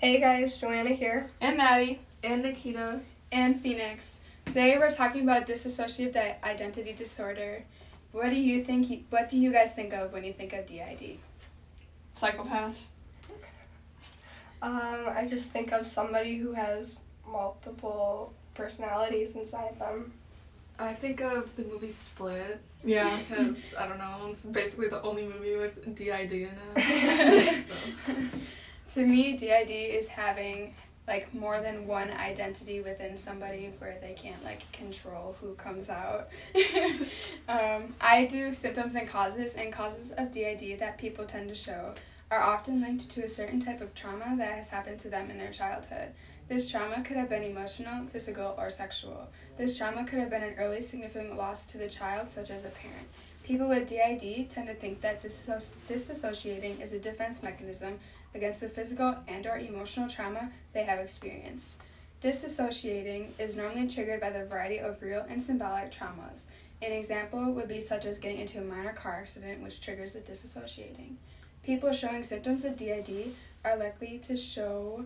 Hey guys, Joanna here. And Maddie. And Nikita. And Phoenix. Today we're talking about dissociative di- identity disorder. What do you think? You, what do you guys think of when you think of DID? Psychopaths. Um, I just think of somebody who has multiple personalities inside them. I think of the movie Split Yeah. because I don't know, it's basically the only movie with DID in it. so. to me, DID is having like more than one identity within somebody where they can't like control who comes out. um, I do symptoms and causes, and causes of DID that people tend to show are often linked to a certain type of trauma that has happened to them in their childhood. This trauma could have been emotional, physical, or sexual. This trauma could have been an early significant loss to the child, such as a parent. People with DID tend to think that disso- disassociating is a defense mechanism against the physical and or emotional trauma they have experienced. Disassociating is normally triggered by the variety of real and symbolic traumas. An example would be such as getting into a minor car accident which triggers the disassociating. People showing symptoms of DID are likely to show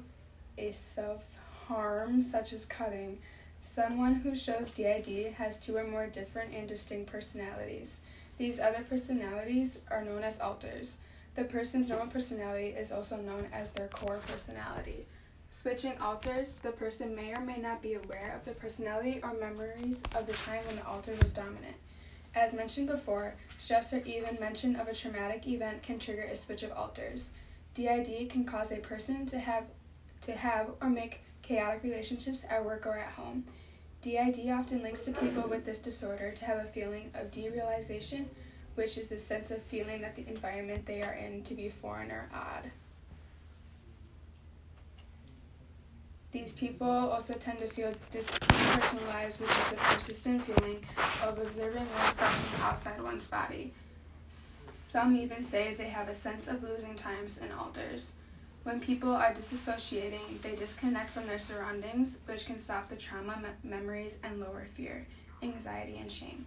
a self-harm such as cutting. Someone who shows DID has two or more different and distinct personalities. These other personalities are known as alters. The person's normal personality is also known as their core personality. Switching alters, the person may or may not be aware of the personality or memories of the time when the alter was dominant. As mentioned before, stress or even mention of a traumatic event can trigger a switch of alters. DID can cause a person to have to have or make chaotic relationships at work or at home. DID often links to people with this disorder to have a feeling of derealization, which is the sense of feeling that the environment they are in to be foreign or odd. These people also tend to feel dispersonalized, which is a persistent feeling of observing oneself from outside one's body. Some even say they have a sense of losing times and alters. When people are disassociating, they disconnect from their surroundings, which can stop the trauma, me- memories, and lower fear, anxiety, and shame.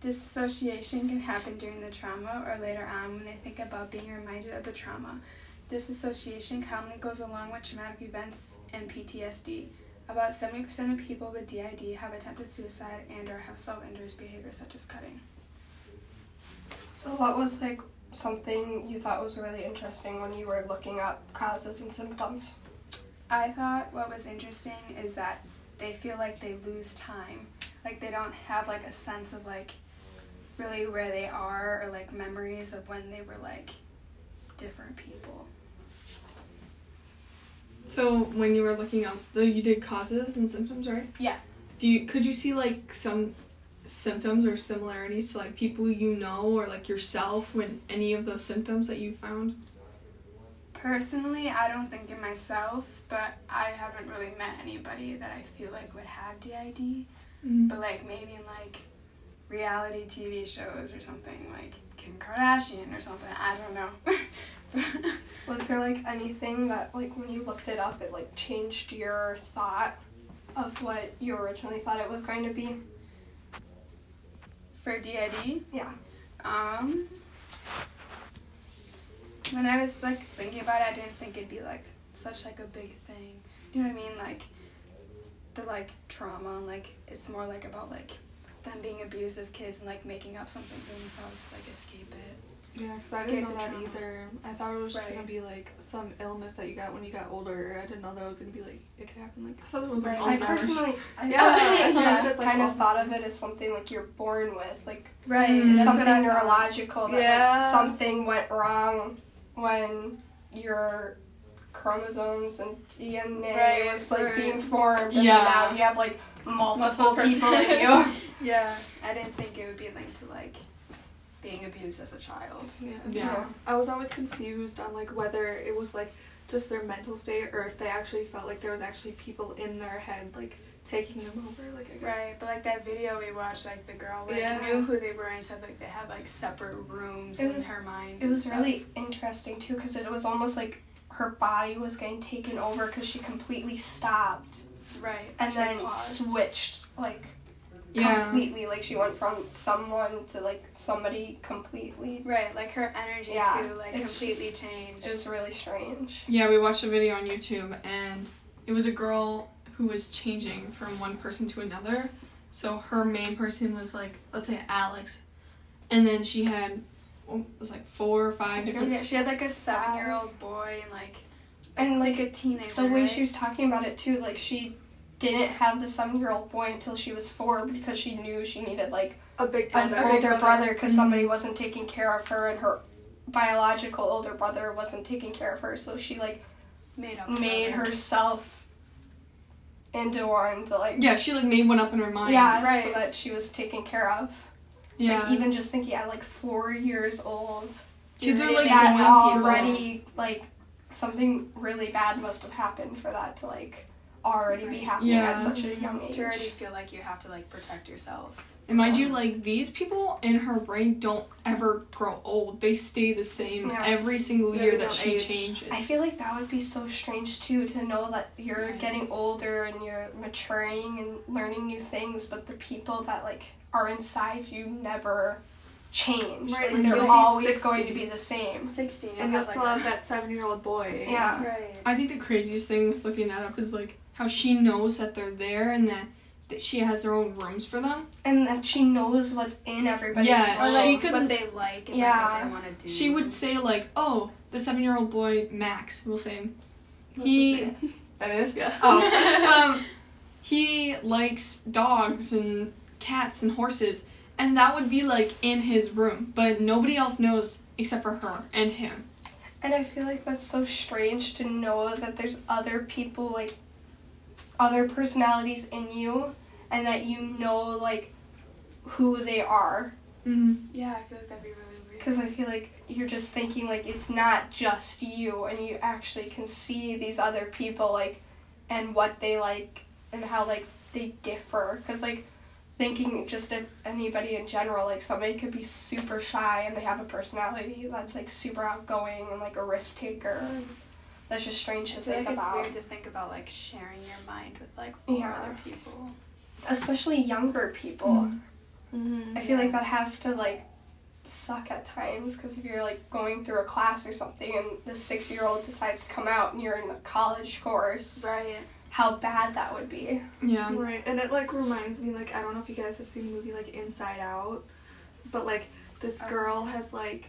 Disassociation can happen during the trauma or later on when they think about being reminded of the trauma. Disassociation commonly goes along with traumatic events and PTSD. About 70% of people with DID have attempted suicide and or have self-injurious behavior such as cutting. So, what was like something you thought was really interesting when you were looking up causes and symptoms? I thought what was interesting is that they feel like they lose time. Like they don't have like a sense of like really where they are or like memories of when they were like different people. So when you were looking up, though, you did causes and symptoms, right? Yeah. Do you could you see like some symptoms or similarities to like people you know or like yourself when any of those symptoms that you found? Personally, I don't think in myself, but I haven't really met anybody that I feel like would have DID. Mm. But like maybe in like reality TV shows or something like Kim Kardashian or something. I don't know. Was there like anything that like when you looked it up, it like changed your thought of what you originally thought it was going to be? For DID, Yeah. Um, when I was like thinking about it, I didn't think it'd be like such like a big thing. You know what I mean? Like the like trauma, and, like it's more like about like them being abused as kids and like making up something for themselves to like escape it. Yeah, because I didn't know that trauma. either. I thought it was just Right. gonna be like some illness that you got when you got older. I didn't know that it was gonna be like it could happen. Like I thought it was like Right. I personally, I Yeah, personally I thought yeah, it was, like, kind of thought of it as something like you're born with, like Right. Mm. something what I thought. neurological that Yeah. like, something went wrong when your chromosomes and DNA Right, was like right. being formed, and Yeah. now you have like multiple, Multiple people in person- you. Yeah, I didn't think it would be linked to like being abused as a child. Yeah. Yeah. I was always confused on like whether it was like just their mental state or if they actually felt like there was actually people in their head like taking them over. Like I guess. Right, but like that video we watched, like the girl like Yeah. knew who they were and said like they had like separate rooms It in was- her mind. It was stuff. really interesting too because it was almost like her body was getting taken over because she completely stopped right, and then paused. switched like Yeah. completely. Like she went from someone to like somebody completely. Right, like her energy Yeah, too, like it's completely just- changed. It was really strange. Yeah, we watched a video on YouTube and it was a girl who was changing from one person to another. So her main person was like, let's say Alex. And then she had oh, it was like four or five different yeah, she had like a seven year old boy and like And like like a teenager. the way right? she was talking about it too, like she didn't have the seven year old boy until she was four because she knew she needed like A big an brother. older brother because Mhm. somebody wasn't taking care of her and her biological older brother wasn't taking care of her so she like made up made herself into one to like Yeah, she like made one up in her mind. yeah so that she was taken care of Yeah. like even just thinking at like four years old Kids are like going through already like something really bad must have happened for that to like already be Right. happening Yeah. at such a young age to already feel like you have to like protect yourself. And mind you, like these people in her brain don't ever grow old. They stay the same Yes. every single Yeah, year that she age. changes. I feel like that would be so strange too to know that you're Right. getting older and you're maturing and learning new things, but the people that like are inside you never change. Right, like, like, they're you'll always 60. going to be the same. Sixteen. and you'll still have that seven year old boy. Yeah. Right. I think the craziest thing with looking that up is like how she knows that they're there and that, that she has their own rooms for them. And that she knows what's in everybody's Yeah, Or room. like she could- what they like and Yeah. like, what they want to do. She would say like, "Oh, the seven-year-old boy Max." We'll say What's he. That is. Yeah. Oh, um, he likes dogs and cats and horses, and that would be like in his room, but nobody else knows except for her and him. And I feel like that's so strange to know that there's other people like other personalities in you and that you know like who they are Mm-hmm. Yeah, I feel like that'd be really weird. because I feel like you're just thinking like it's not just you and you actually can see these other people like and what they like and how like they differ because like thinking just if anybody in general like somebody could be super shy and they have a personality that's like super outgoing and like a risk taker and that's just strange I to feel think like it's about weird to think about like sharing your mind with like four Yeah. other people. especially younger people Mm-hmm. Mm-hmm. I feel like that has to like suck at times because if you're like going through a class or something and the six year old decides to come out and you're in a college course, Right. how bad that would be. Yeah. Right, and it like reminds me like I don't know if you guys have seen the movie like Inside Out, but like this Oh. girl has like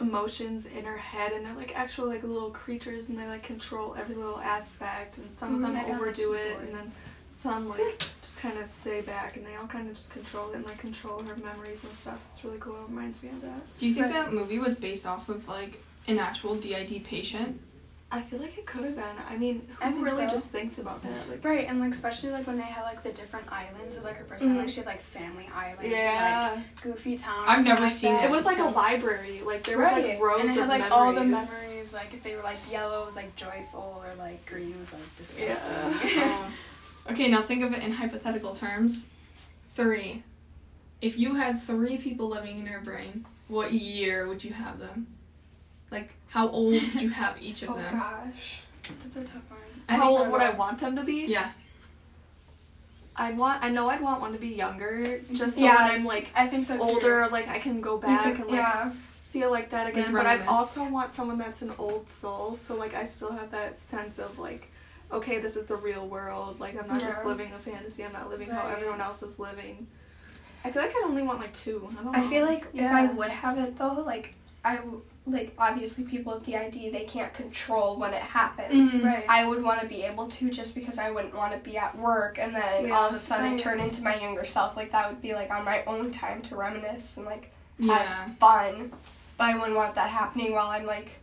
emotions in her head and they're like actual like little creatures and they like control every little aspect and some of Mm, them like on the overdo it and then some like just kind of stay back and they all kind of just control it and like control her memories and stuff. It's really cool. It reminds me of that. Do you think Right. that movie was based off of like an actual DID patient? I feel like it could have been. I mean, I who think really so. just thinks about that? Like, Right, and like especially like when they had like the different islands of like her personality, Mhm. like she had like family islands, and, yeah. like Goofy Town. I've never like seen that. It was like a library. Like there was right. like rows and it of had like memories. all the memories. Like if they were like yellow was like joyful, or like green was like disgusting. Um, okay, now think of it in hypothetical terms. Three. If you had three people living in your brain, what year would you have them? Like, how old would you have each of Oh them? Oh gosh. That's a tough one. I How old would I want them to be? Yeah. I'd want. I know I'd want one to be younger, just so Yeah. when I'm like I think so too. older, like I can go back You could- and like yeah. feel like that Like again. but I also want someone that's an old soul, so like I still have that sense of like, okay, this is the real world. Like I'm not just living a fantasy. I'm not living how everyone else is living. I feel like I only want like two. I don't know. I feel like if I would have it though, like I w- like obviously people with DID they can't control when it happens. Mhm. Right. I would want to be able to just because I wouldn't want to be at work and then all of a sudden right. turn into my younger self. Like that would be like on my own time to reminisce and like Yeah. have fun. But I wouldn't want that happening while I'm like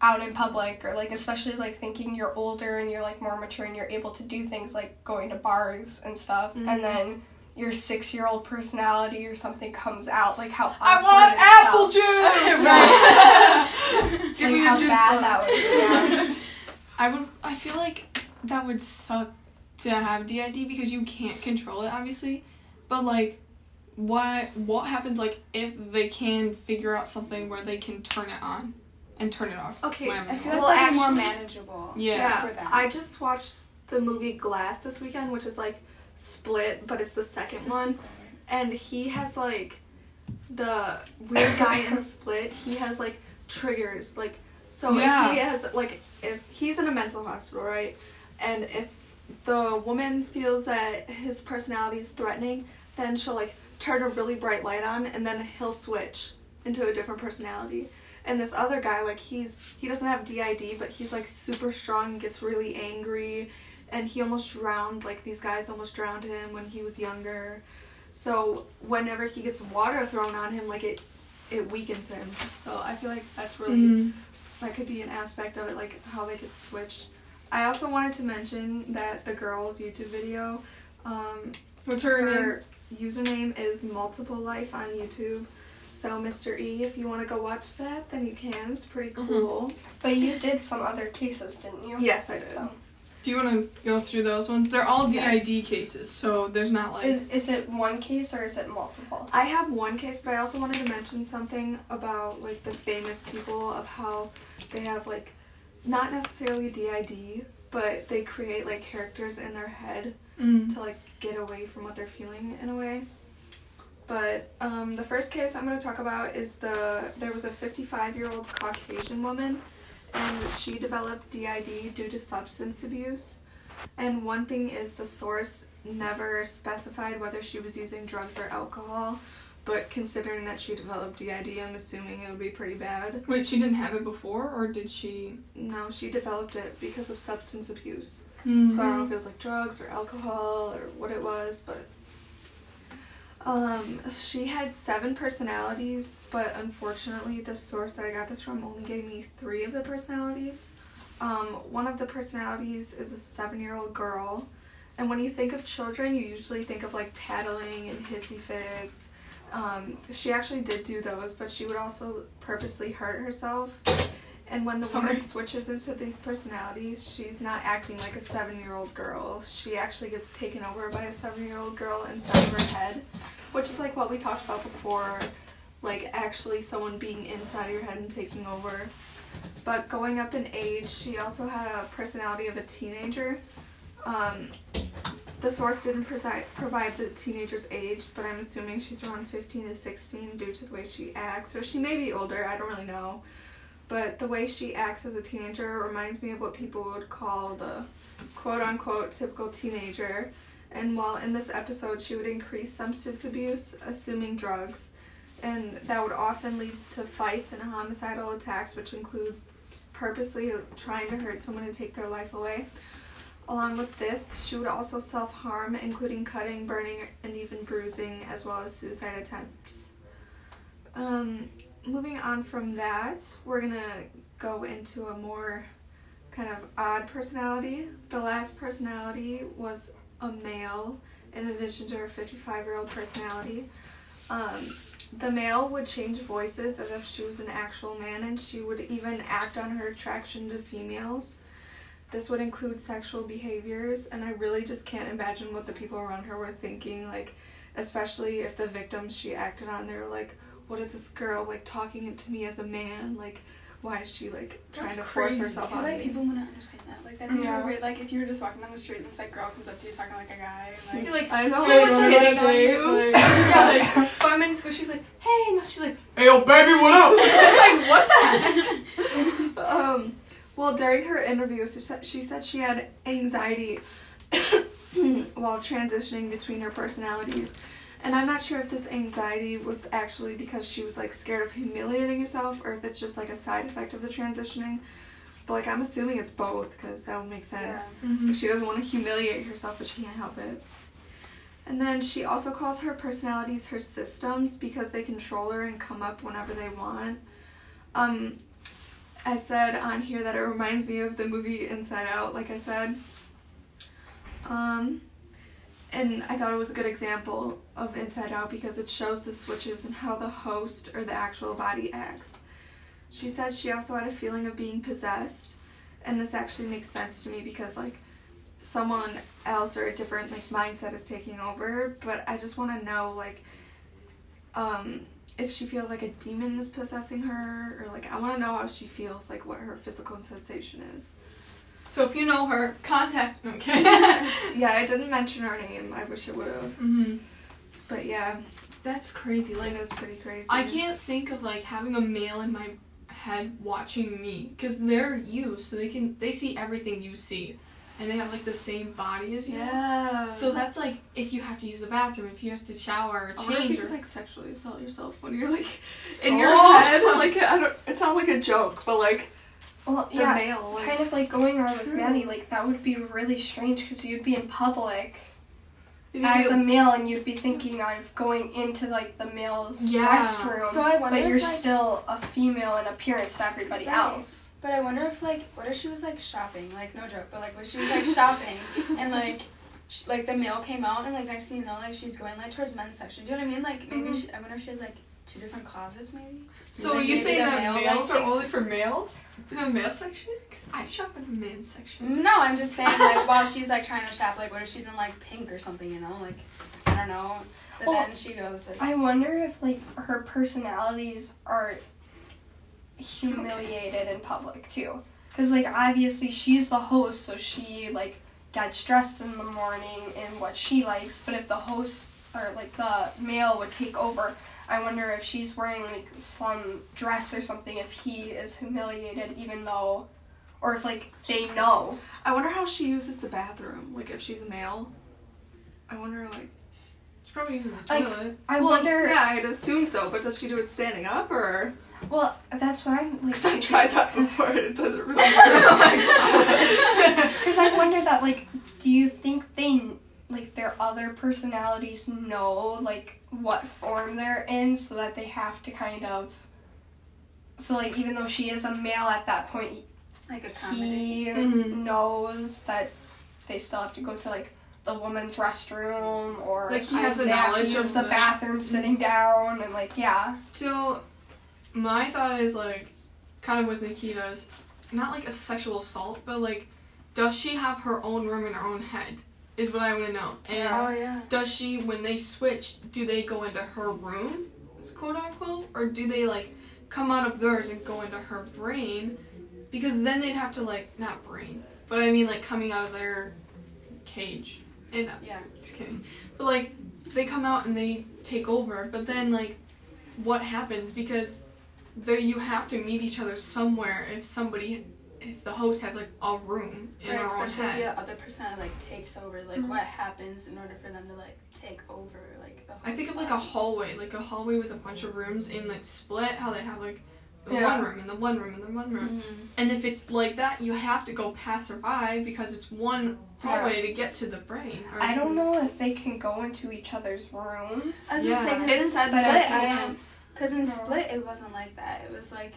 out in public or like especially like thinking you're older and you're like more mature and you're able to do things like going to bars and stuff Mhm. and then your six year old personality or something comes out like how I want apple juice! Right. Give like me a how juice bad that would be. Yeah. I would. I feel like that would suck to have DID because you can't control it, obviously. But like, what what happens like if they can figure out something where they can turn it on and turn it off? Okay, whenever I feel like Well, that'd more manageable. Yeah. Yeah, for them. I just watched the movie Glass this weekend, which is like Split, but it's the second one, and he has like the weird guy in Split. He has like triggers, like so Yeah. if he has like if he's in a mental hospital, right, and if the woman feels that his personality is threatening, then she'll like turn a really bright light on, and then he'll switch into a different personality. And this other guy, like he's he doesn't have DID, but he's like super strong, gets really angry, and he almost drowned. Like these guys almost drowned him when he was younger. So whenever he gets water thrown on him, like it it weakens him. So I feel like that's really Mhm. that could be an aspect of it, like how they could switch. I also wanted to mention that the girl's YouTube video, um, What's her name? username is Multiple Life on YouTube. So Mr. E, if you want to go watch that, then you can. It's pretty Mhm. cool. But you did some other cases, didn't you? Yes, I did. So Do you want to go through those ones? They're all DID Yes. cases, so there's not like. is is it one case or is it multiple? I have one case, but I also wanted to mention something about like the famous people of how they have like not necessarily DID, but they create like characters in their head Mm. to like get away from what they're feeling in a way. But um, the first case I'm going to talk about is the there was a 55 year old Caucasian woman, and she developed DID due to substance abuse. And one thing is the source never specified whether she was using drugs or alcohol, but considering that she developed DID, I'm assuming it would be pretty bad. Wait, she didn't have it before, or did she? No, she developed it because of substance abuse. Mm. So I don't know if it was like drugs or alcohol or what it was, but um, she had seven personalities, but unfortunately, the source that I got this from only gave me three of the personalities. Um, one of the personalities is a seven-year-old girl, and when you think of children, you usually think of like tattling and hissy fits. Um, she actually did do those, but she would also purposely hurt herself. And when the Sorry. woman switches into these personalities, she's not acting like a seven year old girl. She actually gets taken over by a seven year old girl inside of her head, which is like what we talked about before like actually someone being inside of your head and taking over. But going up in age, she also had a personality of a teenager. Um, the source didn't presi- provide the teenager's age, but I'm assuming she's around 15 to 16 due to the way she acts. Or she may be older, I don't really know. But the way she acts as a teenager reminds me of what people would call the quote unquote typical teenager. And while in this episode she would increase substance abuse, assuming drugs, and that would often lead to fights and homicidal attacks, which include purposely trying to hurt someone and take their life away. Along with this, she would also self harm, including cutting, burning, and even bruising, as well as suicide attempts. Um, moving on from that, we're gonna go into a more kind of odd personality. The last personality was a male, in addition to her 55 year old personality. Um, the male would change voices as if she was an actual man, and she would even act on her attraction to females. This would include sexual behaviors, and I really just can't imagine what the people around her were thinking. Like, especially if the victims she acted on, they were like, "What is this girl like talking to me as a man? Like, why is she like trying That's to force herself I feel on like me?" people wouldn't understand that. Like that'd be Yeah. weird. Like if you were just walking down the street and this like girl comes up to you talking like a guy and You're like like, I know Hey, what's wanna on hitting on you. Like- yeah, like five minutes ago, she's like, "Hey," now she's like, Hey, yo, baby, what up? like, what the heck? um, well, during her interview, she said, she said she had anxiety while transitioning between her personalities. And I'm not sure if this anxiety was actually because she was like scared of humiliating herself or if it's just like a side effect of the transitioning. But like I'm assuming it's both because that would make sense. Mhm. She doesn't want to humiliate herself, but she can't help it. And then she also calls her personalities her systems because they control her and come up whenever they want. Um, I said on here that it reminds me of the movie Inside Out, like I said. Um, and I thought it was a good example of Inside Out because it shows the switches and how the host or the actual body acts. She said she also had a feeling of being possessed, and this actually makes sense to me because like someone else or a different like mindset is taking over, but I just want to know like um if she feels like a demon is possessing her or like I want to know how she feels like what her physical sensation is. So if you know her, contact. Okay. Yeah, I didn't mention her name. I wish I would have. hmm But yeah, That's crazy. Like was pretty crazy. I can't think of like having a male in my head watching me because they're you, so they can they see everything you see, and they have like the same body as you. Yeah. So that's like if you have to use the bathroom, if you have to shower or I wonder if you change, or like sexually assault yourself when you're like in your Oh. head. Like I don't. It sounds like a joke, but like Well, the yeah, male. Like, kind of like going on with Maddie, like that would be really strange because you'd be in public as a male and you'd be thinking of going into like the male's Yeah. restroom, So I wonder but you're like, still a female in appearance to everybody Right. else. but I wonder if like, what if she was like shopping? Like no joke, but like, what if she was like shopping and like. sh like the male came out and like next thing you know like she's going like towards men's section. Do you know what I mean? Like maybe Mhm. she, I wonder if she has like two different closets maybe. So Like, you maybe say that male, like, males are only for males? The male section? Because I shop in the men's section. No, I'm just saying like while she's like trying to shop, like what if she's in like pink or something, you know? Like I don't know. But Well, then she goes like I wonder if like her personalities are humiliated in public too, because like obviously she's the host, so she like gets dressed in the morning in what she likes. But if the host or like the male would take over, I wonder if she's wearing like some dress or something. If he is humiliated, even though, or if like they know. I wonder how she uses the bathroom. Like if she's a male. I wonder like. She probably uses the Like, toilet. I well, wonder. Yeah, I'd assume so. But does she do it standing up or? Well, that's what I'm like. Because I've tried that before. It doesn't really work. Oh because I wonder that, like, do you think they, like, their other personalities know, like, what form they're in so that they have to kind of. So, like, even though she is a male at that point, like a comedy. he Mhm. knows that they still have to go to, like, the woman's restroom or. Like, he has the knowledge of the the- bathroom sitting down and, like, yeah. So, my thought is like, kind of with Nikita's, not like a sexual assault, but like, does she have her own room in her own head? Is what I want to know. And Oh yeah. does she, when they switch, do they go into her room, quote unquote, or do they like come out of theirs and go into her brain? Because then they'd have to like not brain, but I mean like coming out of their cage. And Yeah. just kidding. But like they come out and they take over, but then like what happens because there you have to meet each other somewhere if somebody if the host has like a room in Right, her own especially if head. the other person like takes over, like Mhm. what happens in order for them to like take over like the whole I think of like a hallway, like a hallway with a bunch of rooms in like split, how they have like the Yeah. one room and the one room and the one room. Mhm. And if it's like that, you have to go pass or by because it's one Yeah. hallway to get to the brain. or I don't know if they can go into each other's rooms. I was Yeah. gonna say, 'cause in Split, I it can't. Cause in No. Split it wasn't like that. It was like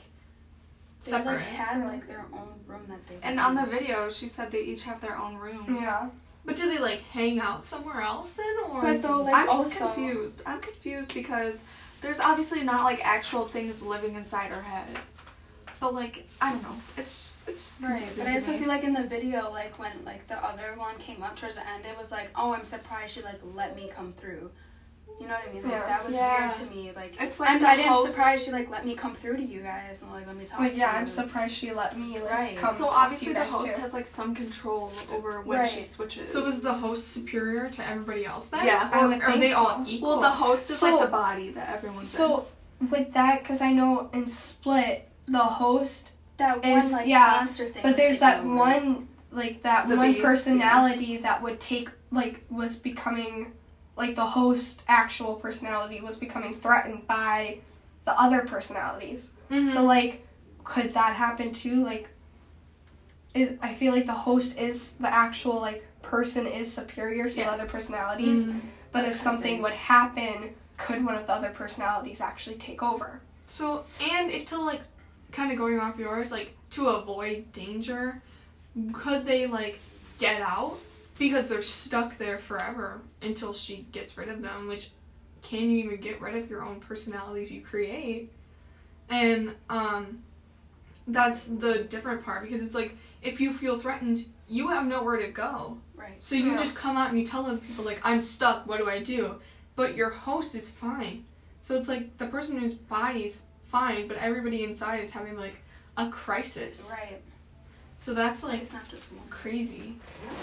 they Separate. like had like their own room that they. And were on the in. video, she said they each have their own rooms. Yeah. But do they like hang out somewhere else then, or? But though, like I'm just also, confused. I'm confused because there's obviously not like actual things living inside her head. But like I don't know. It's just it's just Right, but I also me. feel like in the video, like when like the other one came up towards the end, it was like, oh, I'm surprised she like let me come through. You know what I mean? Like Yeah. that was Yeah. weird to me. Like It's like I'm, I didn't host- surprise she like let me come through to you guys and like let me talk Like to yeah, you. I'm surprised she let me like Right. come. So obviously to the host too. has like some control over when she switches. So is the host superior to everybody else then? Yeah. Or would are think they all so. equal? well, the host is So- like the body that everyone's So with that, because I know in Split the host, that one is- like yeah, monster thing. but there's that over. one like that The one beast, personality that would take like was becoming like the host actual personality was becoming threatened by the other personalities. Mhm. So like, could that happen too? Like, is I feel like the host is the actual like person is superior to the other Yes. personalities. Mhm. But if something would happen, could one of the other personalities actually take over? So and if to like, kind of going off yours, like to avoid danger, could they like get out because they're stuck there forever until she gets rid of them? Which can you even get rid of your own personalities you create? And um, that's the different part because it's like if you feel threatened, you have nowhere to go. Right. So you Yeah. just come out and you tell other people like I'm stuck. What do I do? But your host is fine. So it's like the person whose body's fine, but everybody inside is having like a crisis. Right. So that's like It's not just crazy.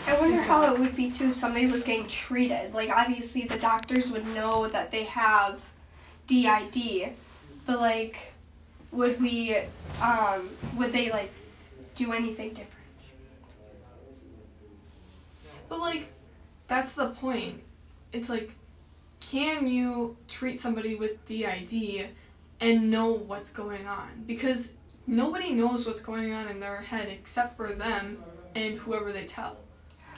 I wonder how it would be too if somebody was getting treated. Like obviously the doctors would know that they have DID, but like would we um would they like do anything different? But like, that's the point. It's like, can you treat somebody with DID and know what's going on? Because nobody knows what's going on in their head except for them and whoever they tell.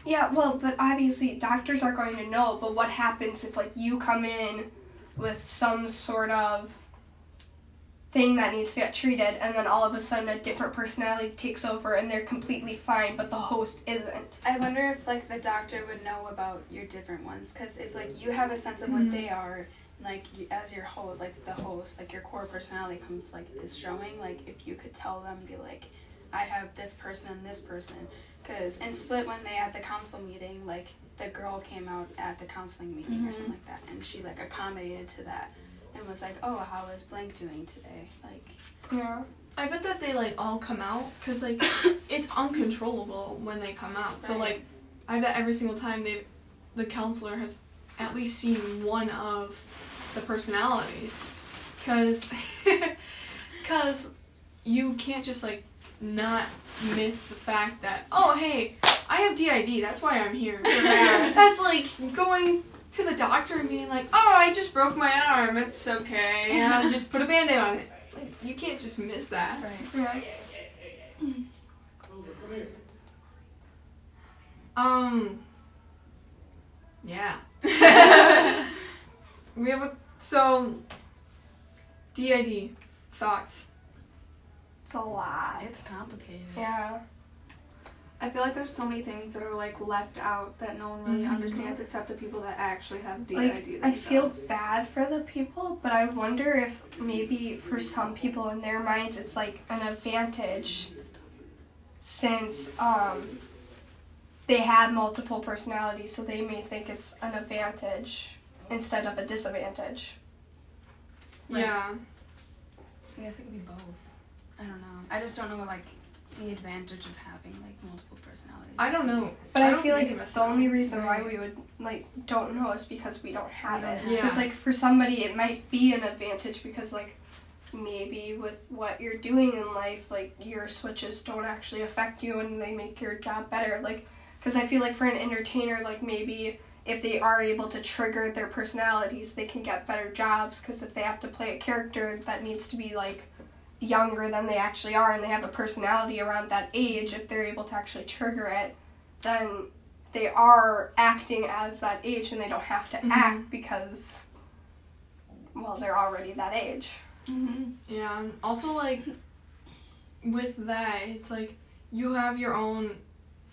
Yeah, well, but obviously doctors are going to know, but what happens if like you come in with some sort of thing that needs to get treated and then all of a sudden a different personality takes over and they're completely fine but the host isn't. I wonder if like the doctor would know about your different ones, because if like you have a sense of what Mhm. they are, like as your host, like the host, like your core personality comes like is showing. Like if you could tell them, be like, I have this person, and this person, because in Split when they at the council meeting, like the girl came out at the counseling meeting or something mm-hmm. like that, and she like accommodated to that, and was like, oh, how is blank doing today? Like Yeah. I bet that they like all come out because like it's uncontrollable when they come out. So like, I bet every single time they, the counselor has at least seen one of the personalities, because, because you can't just like not miss the fact that oh hey I have DID that's why I'm here. That's like going to the doctor and being like oh I just broke my arm it's okay yeah just put a band-aid on it. Like, You can't just miss that. right. Yeah. Um. Yeah. we have a so. DID thoughts. It's a lot. It's complicated. Yeah. I feel like there's so many things that are like left out that no one really Mhm. understands except the people that actually have DID Like I feel bad for the people, but I wonder if maybe for some people in their minds it's like an advantage since um they have multiple personalities, so they may think it's an advantage instead of a disadvantage. Right. Yeah. I guess it could be both. I don't know. I just don't know what like the advantage is having like multiple personalities. I don't know. But I, don't feel like of the only that. reason why we would like don't know is because we don't have We don't it. have it. Because Yeah. like for somebody it might be an advantage because like maybe with what you're doing in life like your switches don't actually affect you and they make your job better. Like because I feel like for an entertainer like maybe if they are able to trigger their personalities they can get better jobs because if they have to play a character that needs to be like younger than they actually are and they have a personality around that age if they're able to actually trigger it then they are acting as that age and they don't have to Mhm. act because well they're already that age Mhm. Yeah. and Also, like, with that, it's like you have your own,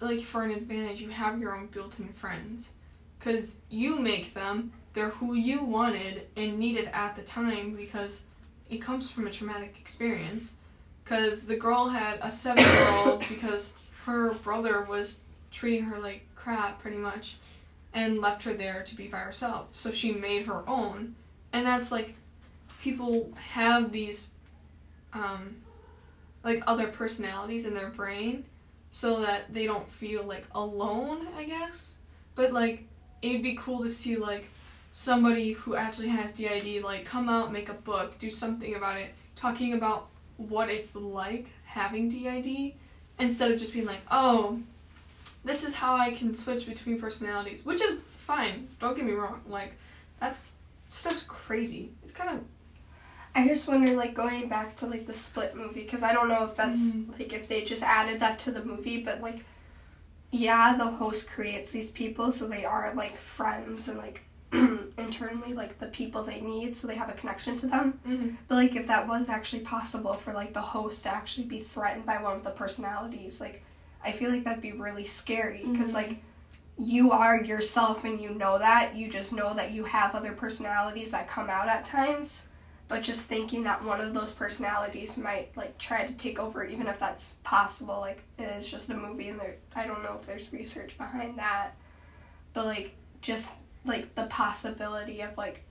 like, for an advantage, you have your own built in friends. Because you make them, they're who you wanted and needed at the time because it comes from a traumatic experience. Because the girl had a seven year old because her brother was treating her like crap, pretty much, and left her there to be by herself. So she made her own. And that's like people have these um, like other personalities in their brain so that they don't feel like alone i guess. But like it'd be cool to see like somebody who actually has did like come out make a book do something about it talking about what it's like having did instead of just being like oh this is how i can switch between personalities which is fine don't get me wrong like that's stuff's crazy. It's kind of i just wonder like going back to like the split movie because i don't know if that's like if they just added that to the movie but like yeah the host creates these people so they are like friends and like internally like the people they need so they have a connection to them mhm. But like if that was actually possible for like the host to actually be threatened by one of the personalities, like I feel like that'd be really scary because Mhm. like you are yourself and you know that. You just know that you have other personalities that come out at times. But just thinking that one of those personalities might like try to take over even if that's possible, like it is just a movie and there I don't know if there's research behind that. But like just like the possibility of like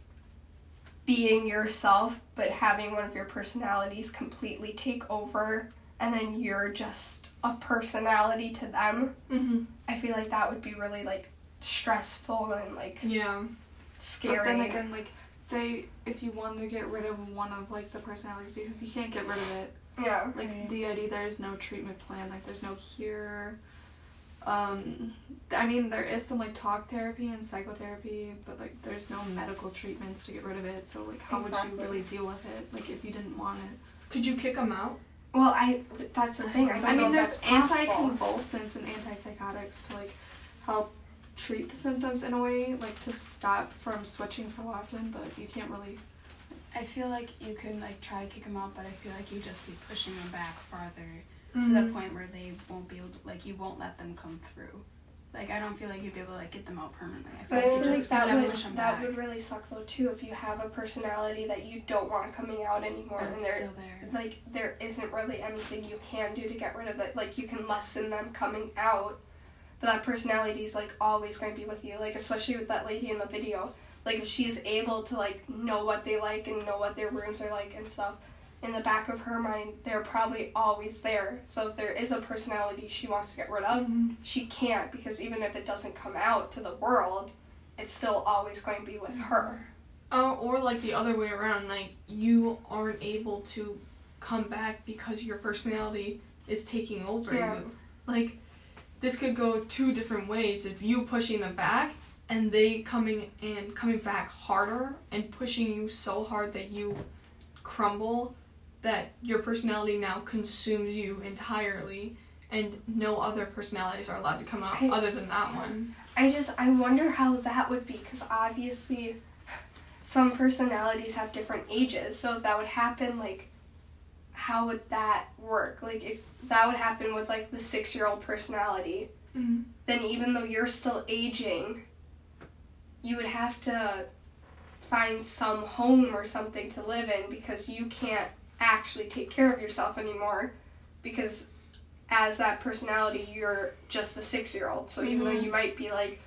being yourself but having one of your personalities completely take over and then you're just a personality to them. Mm-hmm. I feel like that would be really like stressful and like Yeah. scary. But then again, like, say if you wanted to get rid of one of like the personalities because you can't get rid of it. yeah. Like Right. idea, there's no treatment plan. Like, there's no cure. Um, I mean, there is some like talk therapy and psychotherapy, but like, there's no medical treatments to get rid of it. So like, how would you really deal with it? Like, if you didn't want it. Could you kick them out? Well, I that's the thing. I don't I mean, if there's that's possible. anticonvulsants and antipsychotics to like help treat the symptoms in a way, like to stop from switching so often. But you can't really. I feel like you can like try to kick them out, but I feel like you'd just be pushing them back farther to Mm-hmm. the point where they won't be able to like you won't let them come through. Like I don't feel like you'd be able to like get them out permanently. I feel But I like feel you like that would push them that back. would really suck though too if you have a personality that you don't want coming out anymore but and it's there still there. like there isn't really anything you can do to get rid of it. Like you can lessen them coming out, but that personality is like always going to be with you. Like especially with that lady in the video, like if she's able to like know what they like and know what their rooms are like and stuff. In the back of her mind, they're probably always there. So if there is a personality she wants to get rid of, Mhm. she can't because even if it doesn't come out to the world, it's still always going to be with her. Oh, or like the other way around, like you aren't able to come back because your personality is taking over Yeah. you. Like this could go two different ways. If you pushing them back and they coming and coming back harder and pushing you so hard that you crumble that your personality now consumes you entirely and no other personalities are allowed to come out I- other than that one. I just I wonder how that would be because obviously some personalities have different ages. So if that would happen, like how would that work? Like if that would happen with like the six year old personality, Mm. then even though you're still aging, you would have to find some home or something to live in because you can't actually take care of yourself anymore because as that personality you're just a six year old so even though Mhm. you might be like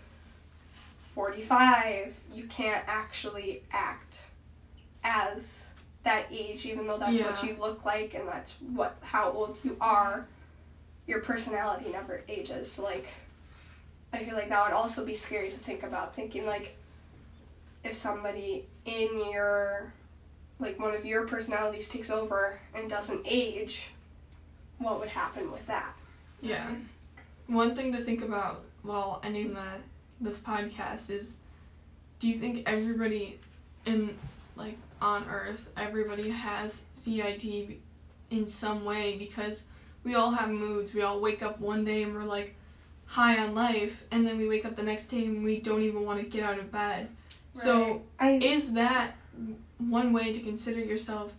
45 you can't actually act as that age even though that's what you look like and that's what how old you are your personality never ages. So like i feel like that would also be scary to think about thinking like if somebody in your like one of your personalities takes over and doesn't age what would happen with that? Yeah. One thing to think about while ending the this podcast is do you think everybody in like on earth everybody has DID in some way because we all have moods. We all wake up one day and we're like high on life and then we wake up the next day and we don't even want to get out of bed. So i is that one way to consider yourself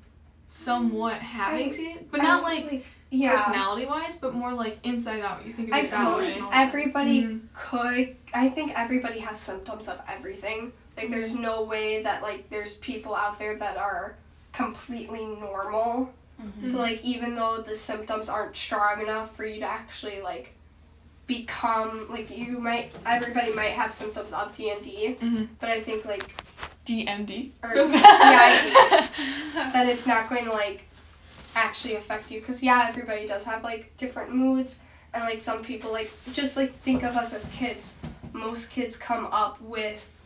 somewhat having it? But I not think, like yeah personality wise, but more like inside out. You think of i it that feel way. like everybody Mhm. could i think everybody has symptoms of everything like there's Mm-hmm. no way that like there's people out there that are completely normal Mhm. So like even though the symptoms aren't strong enough for you to actually like become like you might everybody might have symptoms of DND, Mhm. but I think like DMD. or DID that it's not going to like actually affect you because yeah everybody does have like different moods and like some people like just like think of us as kids most kids come up with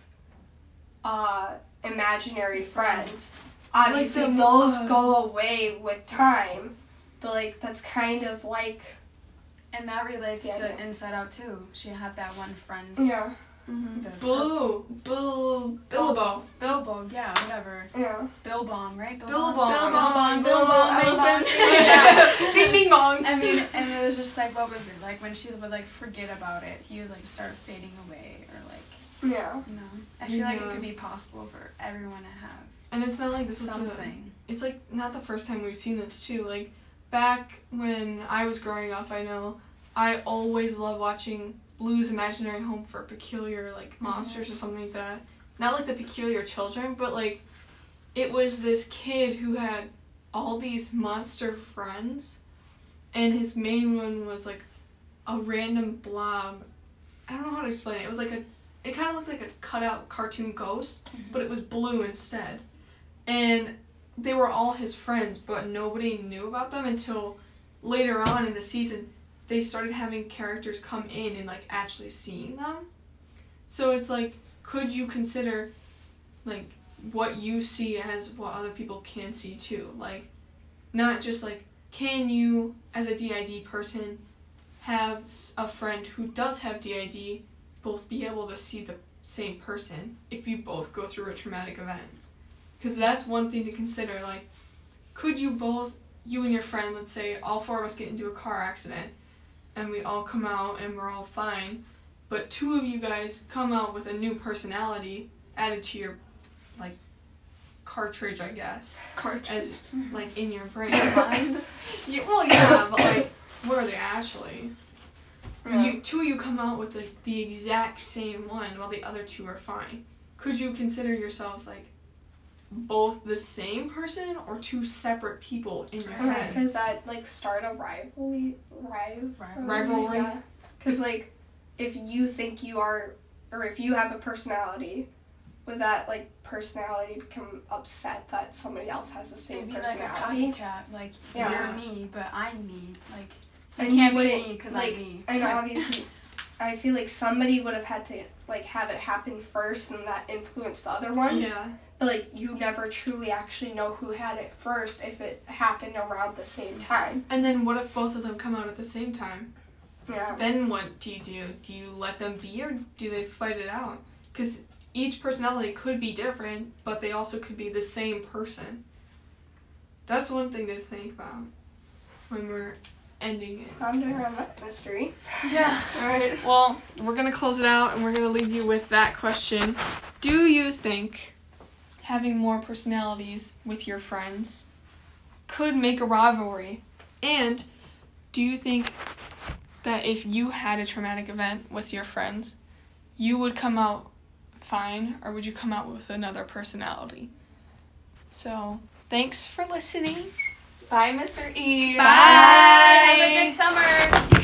uh imaginary friends obviously the- those uh, go away with time but like that's kind of like And that relates Yeah, to yeah. Inside Out too. She had that one friend. yeah Mm-hmm. Blue, Bill, Billabo. Bilbo, yeah, whatever. yeah Billbong, right? Billabong. Billabong, Billabong, Billabong. Yeah. Bing, bing, bong. I mean, and it was just like, what was it? Like when she would like forget about it, he would like start fading away, or like, yeah you know. I feel like it could be possible for everyone to have And it's not like this is the, something. it's like not the first time we've seen this too. Like back when I was growing up, I know I always loved watching Blue's Imaginary Home for Peculiar like mm-hmm. monsters or something like that. Not like the peculiar children, but like it was this kid who had all these monster friends, and his main one was like a random blob. I don't know how to explain it. It was like a, it kind of looked like a cutout cartoon ghost, mm-hmm. but it was blue instead. And they were all his friends, but nobody knew about them until later on in the season, they started having characters come in and like actually seeing them. So it's like, could you consider like what you see as what other people can see too? Like, not just like, can you as a DID person have a friend who does have DID both be able to see the same person if you both go through a traumatic event? Because that's one thing to consider. Like, could you both, you and your friend, let's say all four of us get into a car accident and we all come out and we're all fine, but two of you guys come out with a new personality added to your, like, cartridge, I guess, as, like, in your brain. Yeah, well, yeah, but, like, where are they actually? Yeah. You two of you come out with like the exact same one while the other two are fine. Could you consider yourselves like both the same person or two separate people in your Because that like start a rivalry, rivalry Rivalry? Yeah. Because like, if you think you are, or if you have a personality, would that like personality become upset that somebody else has the same It'd be like a personality? copycat. Like Yeah. you're me, but I'm me. Like You can't be wouldn't, me because like, I'm me. and obviously, I feel like somebody would have had to like have it happen first, and that influenced the other one. yeah. But like, you never truly actually know who had it first if it happened around the same time. And then what if both of them come out at the same time? Yeah. Then what do you do? Do you let them be or do they fight it out? Because each personality could be different, but they also could be the same person. That's one thing to think about when we're ending it. Ponder on that mystery. Yeah. Alright. Well, we're gonna close it out and we're gonna leave you with that question. Do you think having more personalities with your friends could make a rivalry? And do you think that if you had a traumatic event with your friends, you would come out fine or would you come out with another personality? So, thanks for listening. Bye, Mr. E. Bye. Have a good summer.